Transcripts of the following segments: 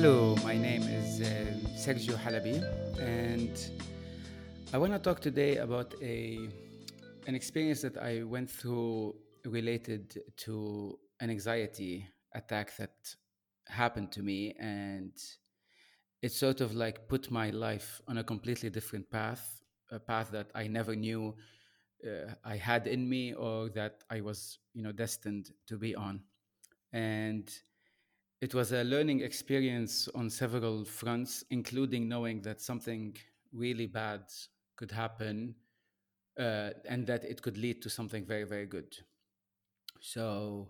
Hello, my name is uh, Sergio Halabi, and I want to talk today about a an experience that I went through related to an anxiety attack that happened to me, and it sort of like put my life on a completely different path, a path that I never knew uh, I had in me or that I was, you know, destined to be on, and it was a learning experience on several fronts, including knowing that something really bad could happen uh, and that it could lead to something very, very good. So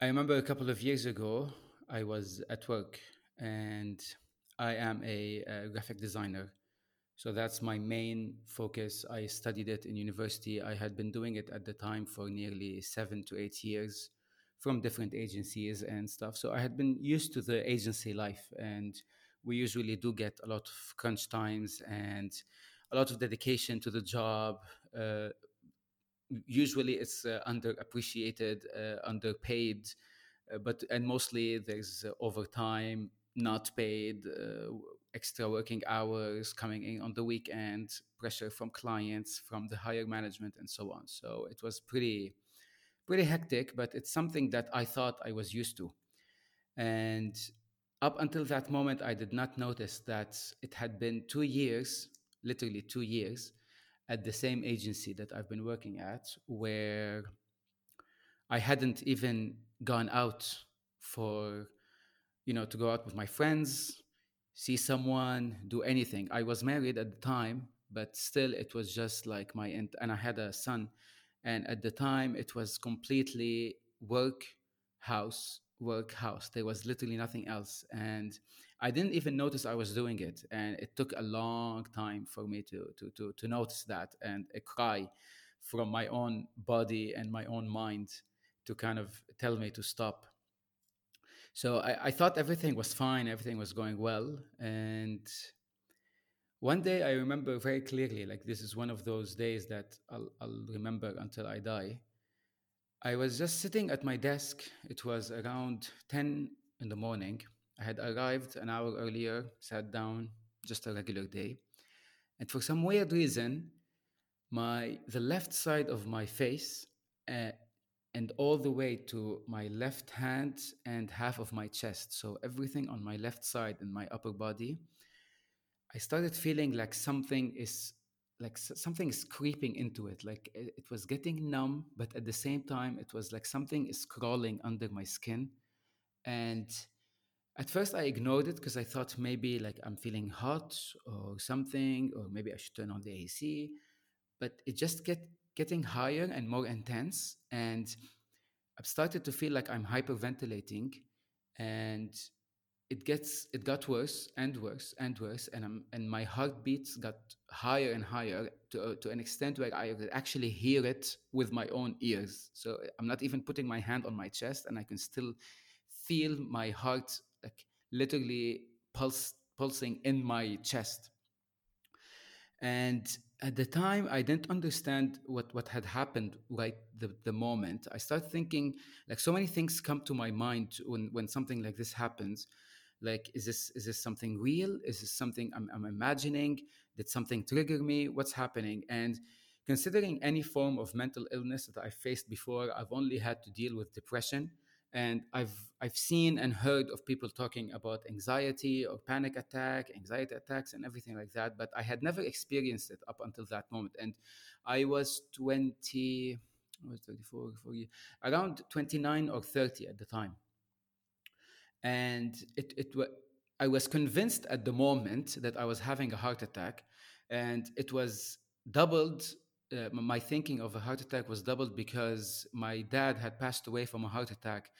I remember a couple of years ago, I was at work and I am a, a graphic designer. So that's my main focus. I studied it in university. I had been doing it at the time for nearly seven to eight years from different agencies and stuff. So I had been used to the agency life, and we usually do get a lot of crunch times and a lot of dedication to the job. Uh, usually, it's uh, underappreciated, uh, underpaid, uh, but and mostly there's uh, overtime, not paid, uh, extra working hours coming in on the weekend, pressure from clients, from the higher management, and so on. So it was pretty pretty hectic, but it's something that I thought I was used to. And up until that moment, I did not notice that it had been two years, literally two years, at the same agency that I've been working at, where I hadn't even gone out for, you know, to go out with my friends, see someone, do anything. I was married at the time, but still it was just like my, and I had a son and at the time it was completely work house work house. There was literally nothing else and i didn't even notice i was doing it and it took a long time for me to to to, to notice that and a cry from my own body and my own mind to kind of tell me to stop. So I, I thought everything was fine everything was going well and one day I remember very clearly, like this is one of those days that I'll, I'll remember until I die. I was just sitting at my desk. It was around 10 in the morning. I had arrived an hour earlier, sat down, just a regular day. And for some weird reason, my the left side of my face uh, and all the way to my left hand and half of my chest, so everything on my left side and my upper body I started feeling like something is like something is creeping into it like it, it, was getting numb but at the same time it was like something is crawling under my skin. And at first i ignored it because i thought maybe like i'm feeling hot or something or maybe i should turn on the ac but it just get getting higher and more intense and i've started to feel like i'm hyperventilating. And it gets it got worse and worse and worse and I'm, and my heartbeats got higher and higher to, uh, to an extent where i could actually hear it with my own ears. So i'm not even putting my hand on my chest and i can still feel my heart like literally pulse pulsing in my chest. And at the time i didn't understand what what had happened right the, the moment. I started thinking like so many things come to my mind when when something like this happens like is this is this something real? Is this something i'm, I'm imagining? Did something trigger me? What's happening? And considering any form of mental illness that i faced before i've only had to deal with depression. And i've i've seen and heard of people talking about anxiety or panic attack anxiety attacks and everything like that but i had never experienced it up until that moment. And i was 20 I was 34 40, around 29 or 30 at the time and it, it I was convinced at the moment that I was having a heart attack, and it was doubled. Uh, my thinking of a heart attack was doubled because my dad had passed away from a heart attack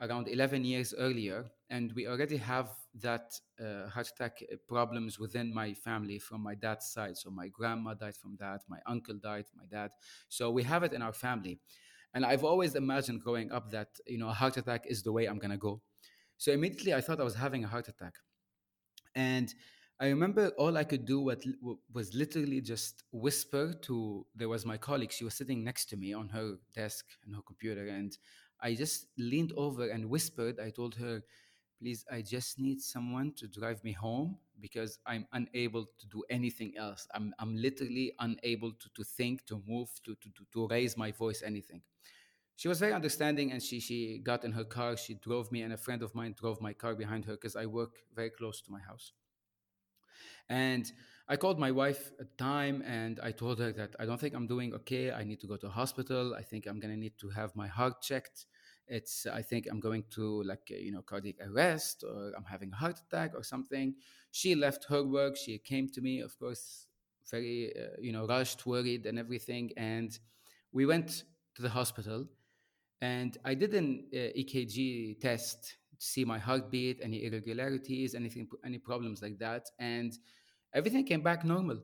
around 11 years earlier, and we already have that uh, heart attack problems within my family from my dad's side. So my grandma died from that, my uncle died my dad. So we have it in our family. And I've always imagined growing up that you know a heart attack is the way I'm gonna go so immediately I thought I was having a heart attack. And I remember all I could do was literally just whisper to, there was my colleague, she was sitting next to me on her desk and her computer. And I just leaned over and whispered, I told her, please, I just need someone to drive me home because I'm unable to do anything else. I'm, I'm literally unable to, to think, to move, to, to, to, to raise my voice, anything. She was very understanding and she, she got in her car. She drove me, and a friend of mine drove my car behind her because I work very close to my house. And I called my wife at time and I told her that I don't think I'm doing okay. I need to go to hospital. I think I'm going to need to have my heart checked. It's, I think I'm going to like, you know, cardiac arrest or I'm having a heart attack or something. She left her work. She came to me, of course, very, uh, you know, rushed, worried and everything. And we went to the hospital and I did an uh, EKG test to see my heartbeat, any irregularities, anything, any problems like that. And everything came back normal.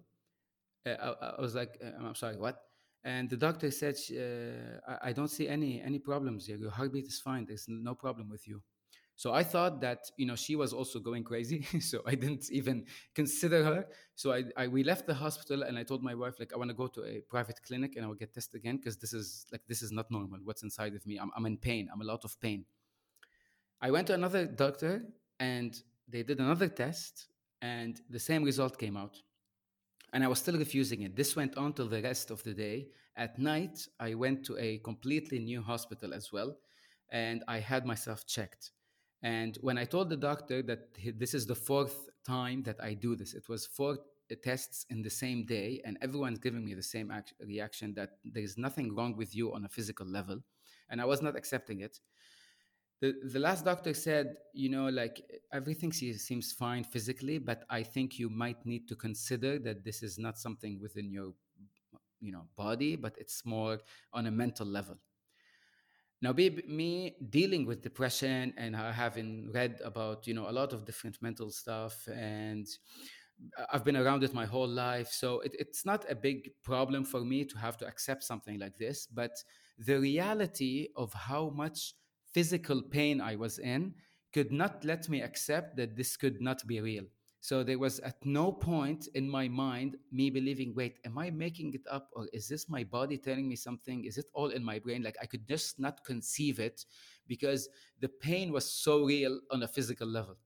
Uh, I, I, was like, uh, I'm sorry, what? And the doctor said, uh, I, I, don't see any any problems here. Your heartbeat is fine. There's no problem with you. So I thought that you know she was also going crazy. so I didn't even consider her. So I, I we left the hospital and I told my wife like I want to go to a private clinic and I will get tested again because this is like this is not normal. What's inside of me? I'm, I'm in pain. I'm a lot of pain. I went to another doctor and they did another test and the same result came out. And I was still refusing it. This went on till the rest of the day. At night, I went to a completely new hospital as well, and I had myself checked. And when I told the doctor that this is the fourth time that I do this, it was four tests in the same day, and everyone's giving me the same reaction that there is nothing wrong with you on a physical level. And I was not accepting it the, the last doctor said, you know, like everything seems fine physically, but I think you might need to consider that this is not something within your, you know, body, but it's more on a mental level. Now, be, me dealing with depression and having read about, you know, a lot of different mental stuff and uh, I've been around it my whole life. So it, it's not a big problem for me to have to accept something like this. But the reality of how much physical pain I was in could not let me accept that this could not be real. So there was at no point in my mind me believing, wait, am I making it up or is this my body telling me something? Is it all in my brain? Like I could just not conceive it because the pain was so real on a physical level.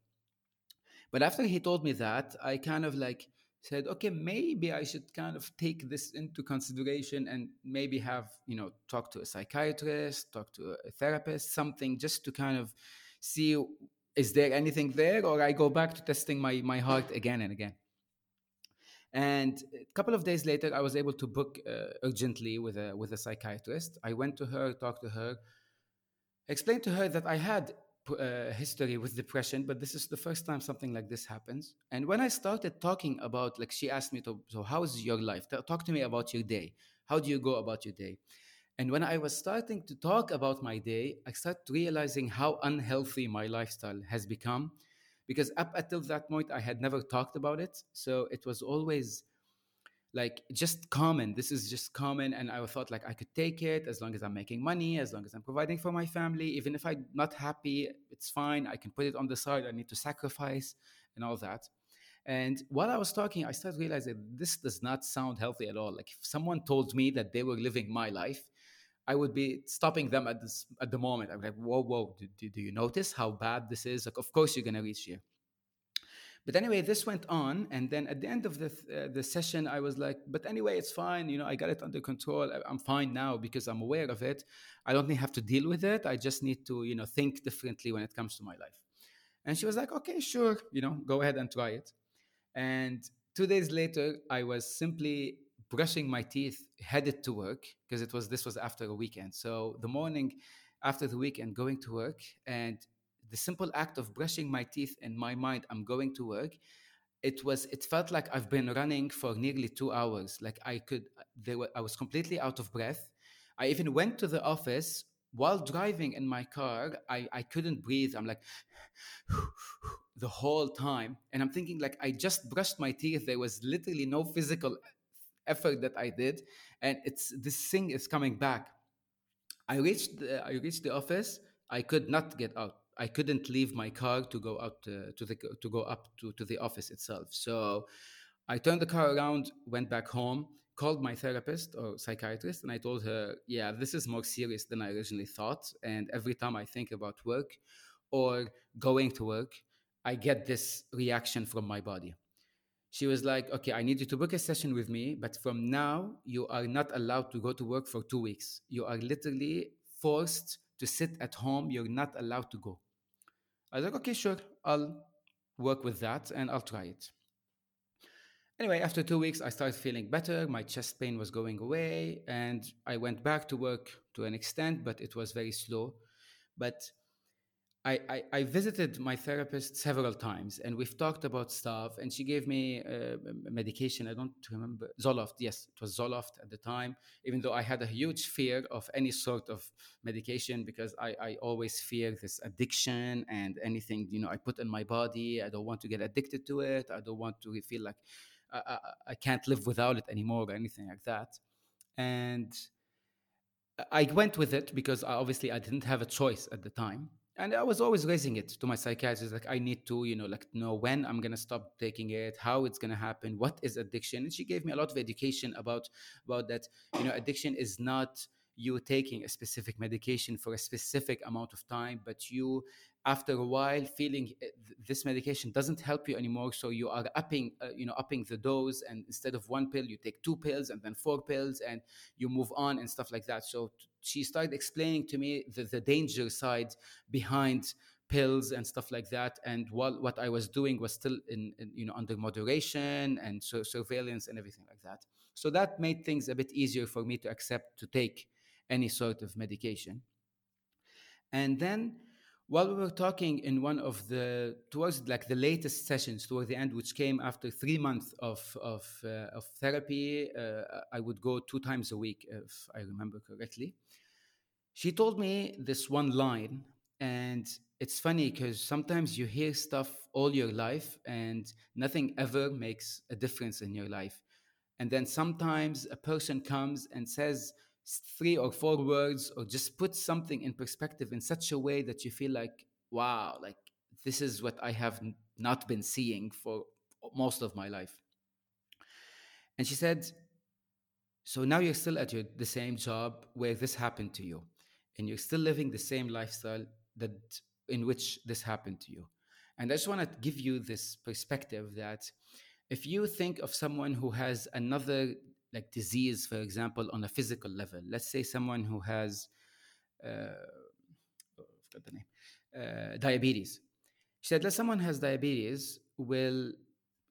But after he told me that, I kind of like said, okay, maybe I should kind of take this into consideration and maybe have, you know, talk to a psychiatrist, talk to a therapist, something just to kind of see is there anything there or I go back to testing my, my heart again and again. And a couple of days later, I was able to book uh, urgently with a, with a psychiatrist. I went to her, talked to her, explained to her that I had uh, history with depression, but this is the first time something like this happens. And when I started talking about, like, she asked me to, so how is your life? Talk to me about your day. How do you go about your day? And when I was starting to talk about my day, I started realizing how unhealthy my lifestyle has become. Because up until that point, I had never talked about it. So it was always like just common. This is just common. And i thought like i could take it as long as i'm making money as long as i'm providing for my family. Even if i'm not happy it's fine. I can put it on the side. I need to sacrifice and all that. And while i was talking i started realizing this does not sound healthy at all. Like if someone told me that they were living my life i would be stopping them at this at the moment i'm like whoa whoa do, do you notice how bad this is like of course you're to reach here but anyway, this went on, and then at the end of the uh, the session, I was like, "But anyway, it's fine. You know, I got it under control. I'm fine now because I'm aware of it. I don't have to deal with it. I just need to, you know, think differently when it comes to my life." And she was like, "Okay, sure. You know, go ahead and try it." And two days later, I was simply brushing my teeth, headed to work because it was this was after a weekend. So the morning after the weekend, going to work, and the simple act of brushing my teeth in my mind i'm going to work it was it felt like i've been running for nearly two hours. Like i could uh, there were, i was completely out of breath. I even went to the office while driving in my car. I i couldn't breathe. I'm like the whole time. And i'm thinking like i just brushed my teeth. There was literally no physical effort that i did and it's this thing is coming back i reached the, i reached the office i could not get out I couldn't leave my car to go out uh, to the to go up to, to the office itself. So I turned the car around, went back home, called my therapist or psychiatrist, and I told her, "Yeah, this is more serious than I originally thought. And every time I think about work, or going to work, I get this reaction from my body. She was like, okay, I need you to book a session with me, but from now, you are not allowed to go to work for two weeks. You are literally forced to sit at home. You're not allowed to go. I was like, okay, sure, I'll work with that and I'll try it. Anyway, after two weeks, I started feeling better. My chest pain was going away, and I went back to work to an extent, but it was very slow. But I, I, I, visited my therapist several times and we've talked about stuff and she gave me uh, medication. I don't remember. Zoloft yes it was zoloft at the time even though i had a huge fear of any sort of medication because I, I always fear this addiction and anything you know i put in my body. I don't want to get addicted to it. I don't want to feel like I, I, I can't live without it anymore or anything like that. And I went with it because obviously I didn't have a choice at the time and I was always raising it to my psychiatrist, like I need to, you know, like know when I'm gonna stop taking it, how it's gonna happen, what is addiction, and she gave me a lot of education about about that. You know, addiction is not you taking a specific medication for a specific amount of time, but you after a while feeling eh, this medication doesn't help you anymore so you are upping uh, you know upping the dose and instead of one pill you take two pills and then four pills and you move on and stuff like that. So t- she started explaining to me the, the danger side behind pills and stuff like that and while what i was doing was still in, in you know under moderation and so surveillance and everything like that. So that made things a bit easier for me to accept to take any sort of medication. And then while we were talking in one of the towards like the latest sessions toward the end which came after three months of of, uh, of therapy uh, i would go two times a week if i remember correctly she told me this one line and it's funny because sometimes you hear stuff all your life and nothing ever makes a difference in your life. And then sometimes a person comes and says three or four words or just put something in perspective in such a way that you feel like wow like this is what i have not been seeing for most of my life. And she said so now you're still at your, the same job where this happened to you and you're still living the same lifestyle that in which this happened to you. And i just want to give you this perspective that if you think of someone who has another like disease, for example, on a physical level. Let's say someone who has uh, the name, uh, diabetes. She said, let someone has diabetes will,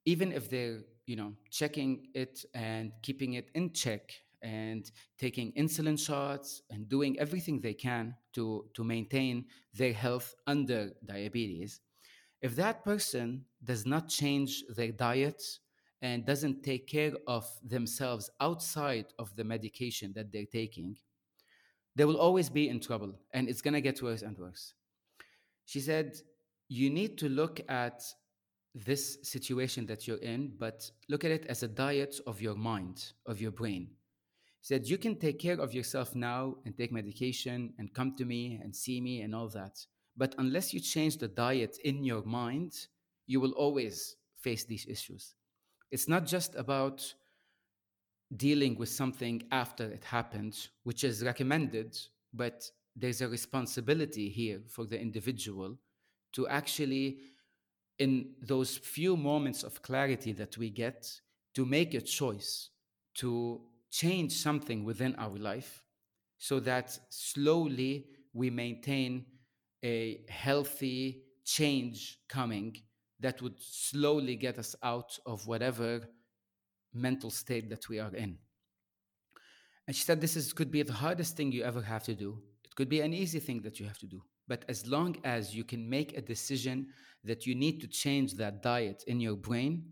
even if they're you know checking it and keeping it in check and taking insulin shots and doing everything they can to to maintain their health under diabetes if that person does not change their diet and doesn't take care of themselves outside of the medication that they're taking, they will always be in trouble and it's going to get worse and worse. She said, You need to look at this situation that you're in, but look at it as a diet of your mind, of your brain. She said, You can take care of yourself now and take medication and come to me and see me and all that. But unless you change the diet in your mind, you will always face these issues it's not just about dealing with something after it happens, which is recommended, but there's a responsibility here for the individual to actually, in those few moments of clarity that we get, to make a choice to change something within our life so that slowly we maintain a healthy change coming that would slowly get us out of whatever mental state that we are in. And she said, This is, could be the hardest thing you ever have to do. It could be an easy thing that you have to do. But as long as you can make a decision that you need to change that diet in your brain,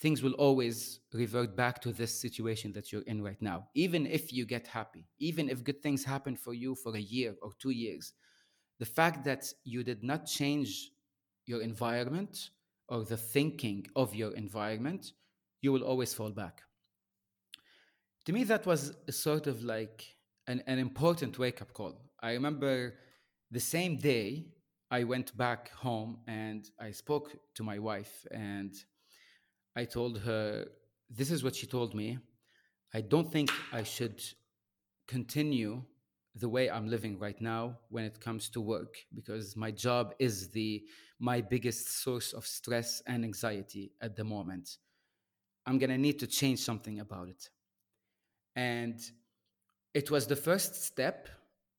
things will always revert back to this situation that you're in right now. Even if you get happy, even if good things happen for you for a year or two years, the fact that you did not change your environment or the thinking of your environment, you will always fall back. To me, that was sort of like an, an important wake up call. I remember the same day I went back home and I spoke to my wife and I told her, This is what she told me. I don't think I should continue the way I'm living right now when it comes to work because my job is the my biggest source of stress and anxiety at the moment. I'm going to need to change something about it. And it was the first step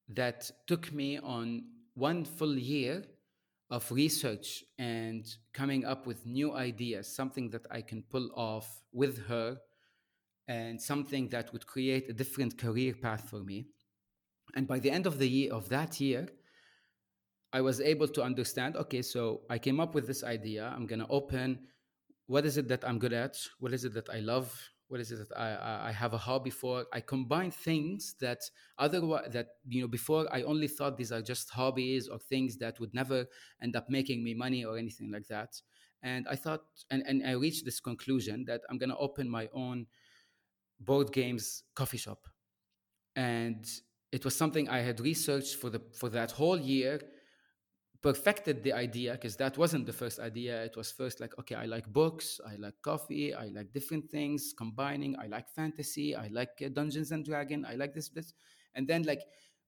that took me on one full year of research and coming up with new ideas, something that I can pull off with her and something that would create a different career path for me. And by the end of the year of that year, I was able to understand okay, so I came up with this idea. I'm going to open what is it that I'm good at? What is it that I love? What is it that I, I have a hobby for? I combine things that otherwise that you know before I only thought these are just hobbies or things that would never end up making me money or anything like that. And I thought, and, and I reached this conclusion that I'm to open my own board games coffee shop. And it was something I had researched for the for that whole year, perfected the idea because that wasn't the first idea. It was first like, okay, I like books, I like coffee, I like different things, combining. I like fantasy, I like uh, Dungeons and Dragon, I like this this, and then like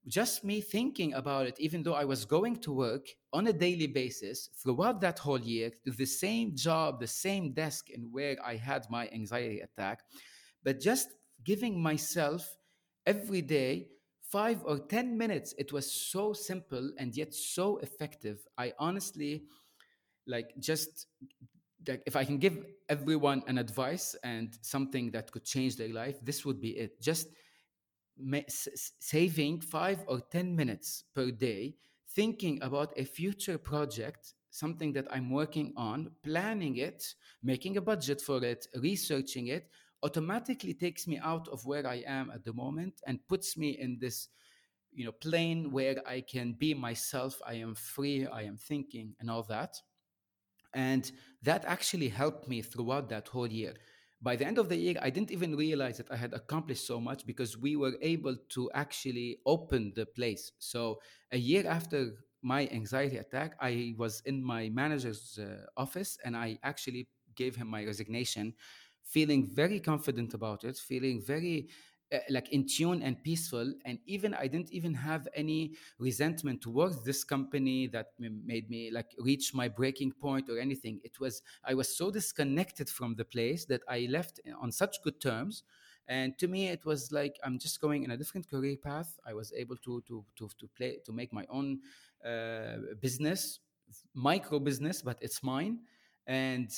just me thinking about it, even though I was going to work on a daily basis throughout that whole year the same job, the same desk, and where I had my anxiety attack, but just giving myself every day five or 10 minutes. It was so simple and yet so effective. I honestly, like, just like if I can give everyone an advice and something that could change their life, this would be it. Just saving five or 10 minutes per day, thinking about a future project, something that I'm working on, planning it, making a budget for it, researching it, automatically takes me out of where I am at the moment and puts me in this you know plane where I can be myself. I am free. I am thinking and all that. And that actually helped me throughout that whole year. By the end of the year I didn't even realize that I had accomplished so much because we were able to actually open the place. So a year after my anxiety attack I was in my manager's uh, office and I actually gave him my resignation feeling very confident about it, feeling very uh, like in tune and peaceful and even i didn't even have any resentment towards this company that made me like reach my breaking point or anything. It was i was so disconnected from the place that i left on such good terms. And to me it was like i'm just going in a different career path. I was able to to to, to play to make my own uh, business micro business but it's mine. And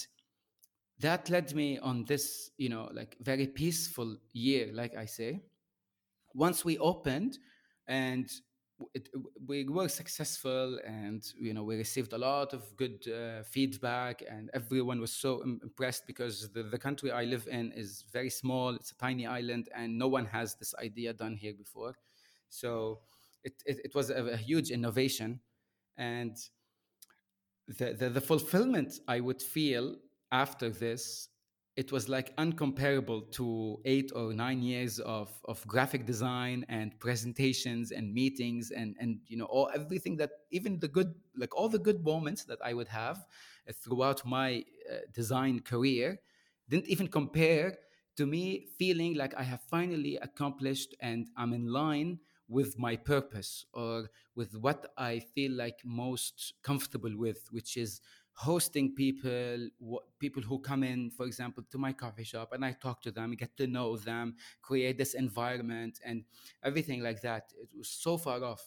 that led me on this you know like very peaceful year like i say. Once we opened and it, we were successful and you know we received a lot of good uh, feedback and everyone was so impressed because the, the country i live in is very small it's a tiny island and no one has this idea done here before. So it, it, it was a, a huge innovation and the, the, the fulfillment i would feel after this, it was like uncomparable to eight or nine years of, of graphic design and presentations and meetings and, and you know all everything that even the good like all the good moments that I would have uh, throughout my uh, design career didn't even compare to me feeling like I have finally accomplished and I'm in line with my purpose or with what I feel like most comfortable with, which is hosting people people who come in for example to my coffee shop and i talk to them get to know them create this environment and everything like that. It was so far off.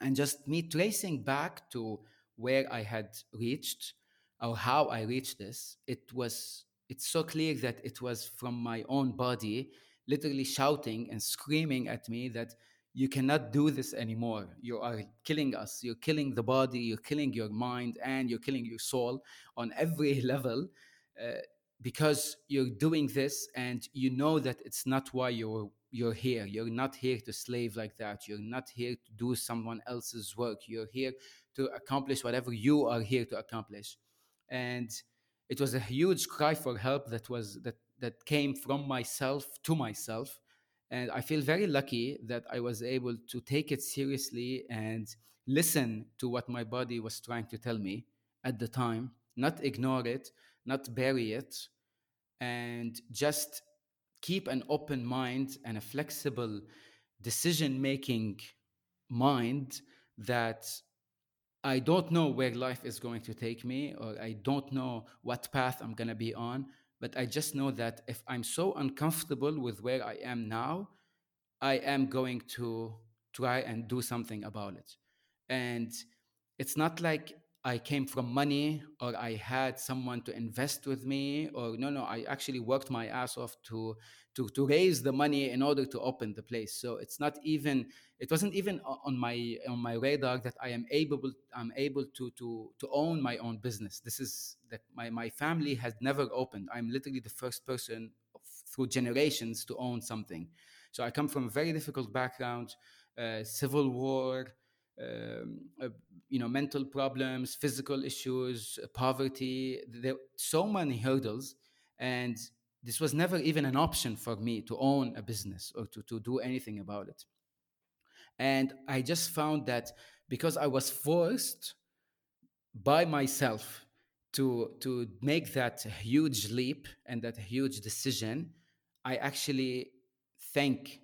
And just me tracing back to where i had reached or how i reached this it was it's so clear that it was from my own body literally shouting and screaming at me that you cannot do this anymore. You are killing us. You're killing the body. You're killing your mind, and you're killing your soul on every level, uh, because you're doing this, and you know that it's not why you're you're here. You're not here to slave like that. You're not here to do someone else's work. You're here to accomplish whatever you are here to accomplish, and it was a huge cry for help that was that that came from myself to myself and I feel very lucky that I was able to take it seriously and listen to what my body was trying to tell me at the time, not ignore it, not bury it, and just keep an open mind and a flexible decision making mind that I don't know where life is going to take me, or I don't know what path I'm going to be on. But I just know that if I'm so uncomfortable with where I am now, I am going to try and do something about it. And it's not like I came from money or I had someone to invest with me or no no I actually worked my ass off to to to raise the money in order to open the place. So it's not even it wasn't even on my on my radar that I am able I'm able to to to own my own business. This is that my my family has never opened. I'm literally the first person through generations to own something. So I come from a very difficult background uh, civil war um, uh, you know mental problems physical issues poverty there so many hurdles. And this was never even an option for me to own a business or to, to do anything about it. And i just found that because i was forced by myself to to make that huge leap and that huge decision i actually thank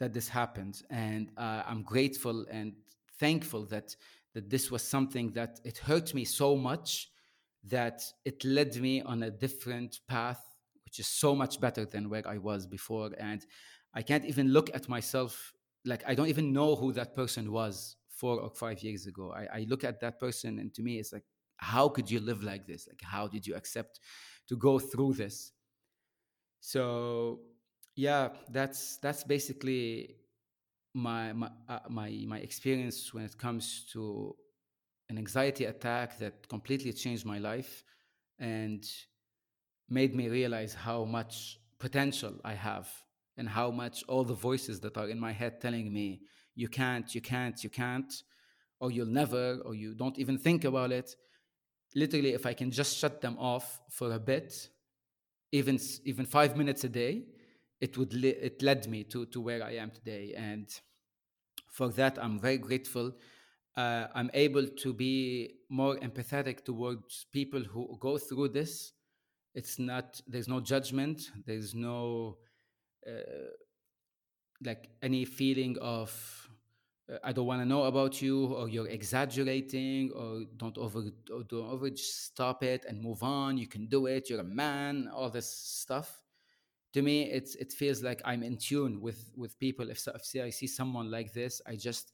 that this happened. And uh, i'm grateful and thankful that that this was something that it hurt me so much that it led me on a different path which is so much better than where i was before. And i can't even look at myself like i don't even know who that person was four or five years ago. I, I look at that person and to me it's like how could you live like this? Like how did you accept to go through this? So yeah that's that's basically my my uh, my my experience when it comes to an anxiety attack that completely changed my life and made me realize how much potential I have and how much all the voices that are in my head telling me you can't you can't you can't or you'll never or you don't even think about it. Literally if i can just shut them off for a bit even even 5 minutes a day it would li- it led me to to where I am today, and for that I'm very grateful. Uh, I'm able to be more empathetic towards people who go through this. It's not there's no judgment. There's no uh, like any feeling of uh, I don't want to know about you or you're exaggerating or don't over or don't over stop it and move on. You can do it. You're a man. All this stuff to me it's it feels like i'm in tune with with people. If, if i see someone like this i just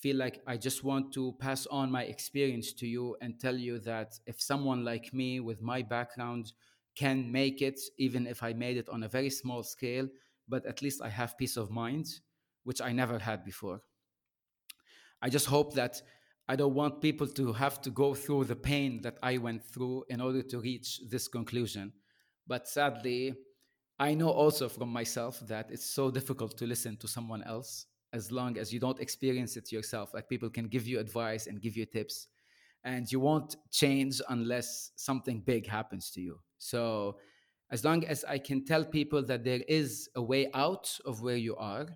feel like i just want to pass on my experience to you and tell you that if someone like me with my background can make it even if i made it on a very small scale but at least i have peace of mind which i never had before. I just hope that i don't want people to have to go through the pain that i went through in order to reach this conclusion. But sadly I know also from myself that it's so difficult to listen to someone else as long as you don't experience it yourself. Like people can give you advice and give you tips, and you won't change unless something big happens to you. So, as long as I can tell people that there is a way out of where you are,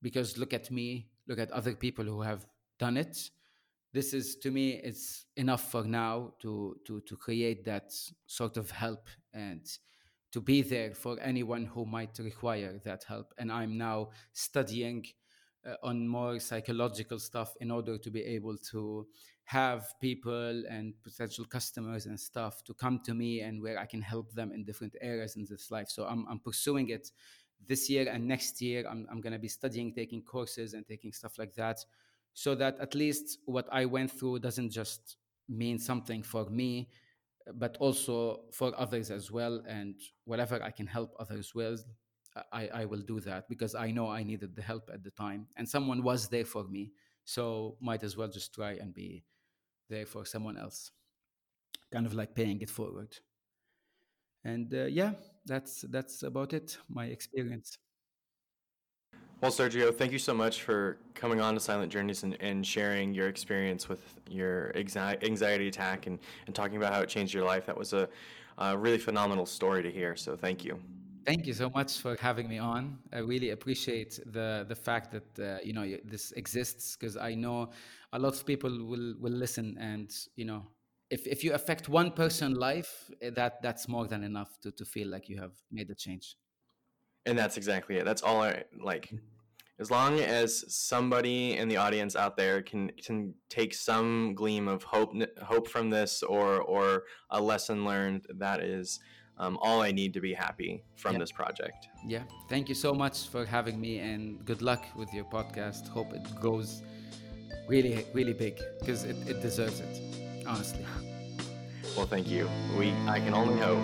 because look at me, look at other people who have done it. This is to me, it's enough for now to to to create that sort of help and to be there for anyone who might require that help. And I'm now studying uh, on more psychological stuff in order to be able to have people and potential customers and stuff to come to me and where I can help them in different areas in this life. So I'm, I'm pursuing it this year and next year. I'm, I'm going to be studying, taking courses and taking stuff like that so that at least what I went through doesn't just mean something for me, but also for others as well. And whatever I can help others with, I, I will do that because I know I needed the help at the time and someone was there for me. So might as well just try and be there for someone else. Kind of like paying it forward. And uh, yeah, that's that's about it. My experience. Well, Sergio, thank you so much for coming on to Silent Journeys and, and sharing your experience with your anxiety attack and, and talking about how it changed your life. That was a, a really phenomenal story to hear. So thank you. Thank you so much for having me on. I really appreciate the the fact that uh, you know this exists because I know a lot of people will will listen and you know if if you affect one person life eh, that that's more than enough to to feel like you have made a change and that's exactly it that's all i like as long as somebody in the audience out there can can take some gleam of hope hope from this or or a lesson learned that is um, all i need to be happy from Yeah. this project Yeah. Thank you so much for having me and good luck with your podcast. Hope it goes really, really big because it, it deserves it, honestly. well thank you we i can only hope